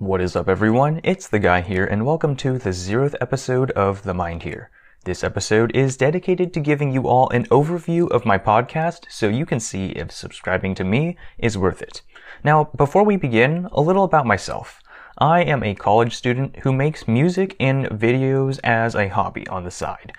What is up, everyone? It's the guy here, and welcome to the zeroth episode of The Mind Here. This episode is dedicated to giving you all an overview of my podcast so you can see if subscribing to me is worth it. Now, before we begin, a little about myself. I am a college student who makes music and videos as a hobby on the side.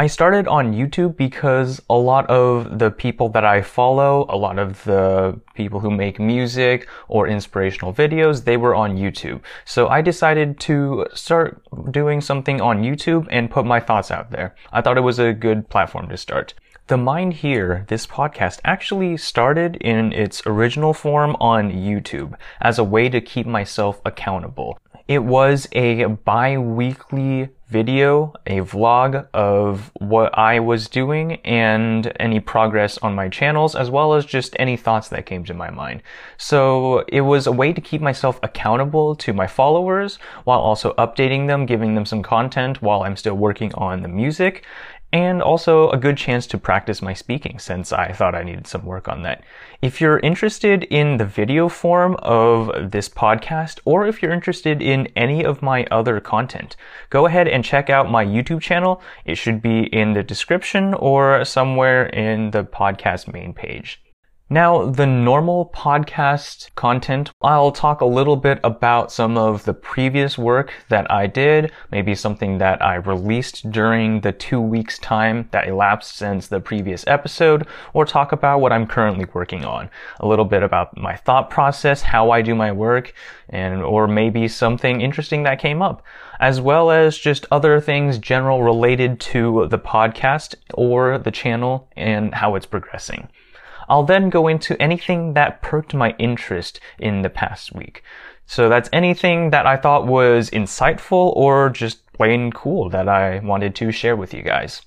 I started on YouTube because a lot of the people that I follow, a lot of the people who make music or inspirational videos, they were on YouTube. So I decided to start doing something on YouTube and put my thoughts out there. I thought it was a good platform to start. The Mind Here, this podcast, actually started in its original form on YouTube as a way to keep myself accountable. It was a bi-weekly video, a vlog of what I was doing and any progress on my channels, as well as just any thoughts that came to my mind. So it was a way to keep myself accountable to my followers while also updating them, giving them some content while I'm still working on the music and also a good chance to practice my speaking since I thought I needed some work on that. If you're interested in the video form of this podcast, or if you're interested in any of my other content, go ahead and check out my YouTube channel. It should be in the description or somewhere in the podcast main page. Now, the normal podcast content, I'll talk a little bit about some of the previous work that I did, maybe something that I released during the two weeks time that elapsed since the previous episode, or talk about what I'm currently working on. A little bit about my thought process, how I do my work, and, or maybe something interesting that came up, as well as just other things general related to the podcast or the channel and how it's progressing. I'll then go into anything that perked my interest in the past week. So that's anything that I thought was insightful or just plain cool that I wanted to share with you guys.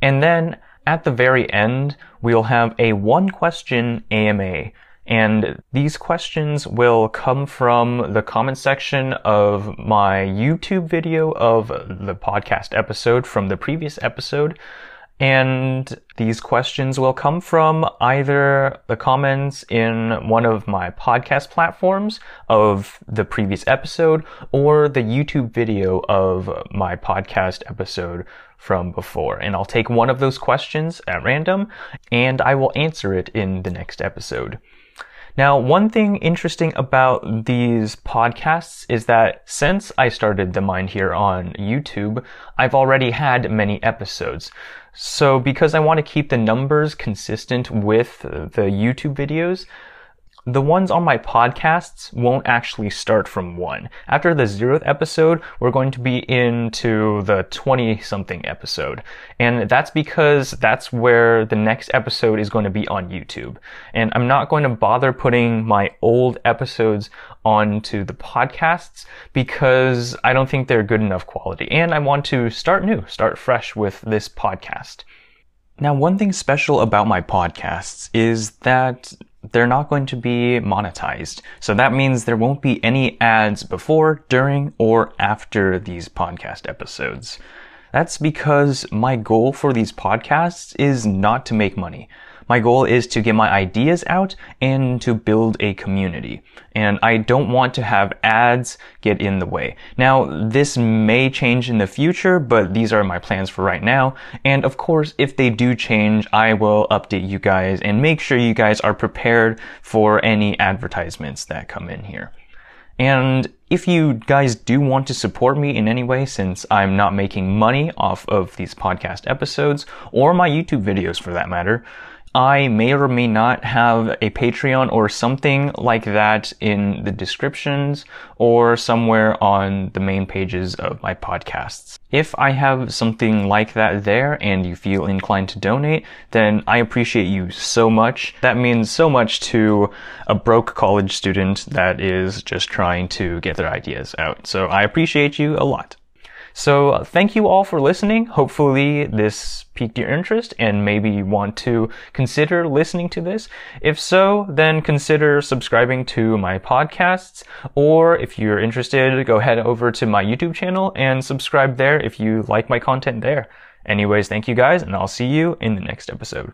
And then at the very end, we'll have a one question AMA. And these questions will come from the comment section of my YouTube video of the podcast episode from the previous episode, and these questions will come from either the comments in one of my podcast platforms of the previous episode or the YouTube video of my podcast episode from before. And I'll take one of those questions at random and I will answer it in the next episode. Now, one thing interesting about these podcasts is that since I started The Mind Here on YouTube, I've already had many episodes. So because I want to keep the numbers consistent with the YouTube videos, the ones on my podcasts won't actually start from one. After the zeroth episode, we're going to be into the 20 something episode. And that's because that's where the next episode is going to be on YouTube. And I'm not going to bother putting my old episodes onto the podcasts because I don't think they're good enough quality. And I want to start new, start fresh with this podcast. Now, one thing special about my podcasts is that they're not going to be monetized. So that means there won't be any ads before, during, or after these podcast episodes. That's because my goal for these podcasts is not to make money. My goal is to get my ideas out and to build a community. And I don't want to have ads get in the way. Now, this may change in the future, but these are my plans for right now. And of course, if they do change, I will update you guys and make sure you guys are prepared for any advertisements that come in here. And if you guys do want to support me in any way, since I'm not making money off of these podcast episodes or my YouTube videos for that matter, I may or may not have a Patreon or something like that in the descriptions or somewhere on the main pages of my podcasts. If I have something like that there and you feel inclined to donate, then I appreciate you so much. That means so much to a broke college student that is just trying to get their ideas out. So I appreciate you a lot. So thank you all for listening. Hopefully this piqued your interest and maybe you want to consider listening to this. If so, then consider subscribing to my podcasts or if you're interested, go head over to my YouTube channel and subscribe there if you like my content there. Anyways, thank you guys and I'll see you in the next episode.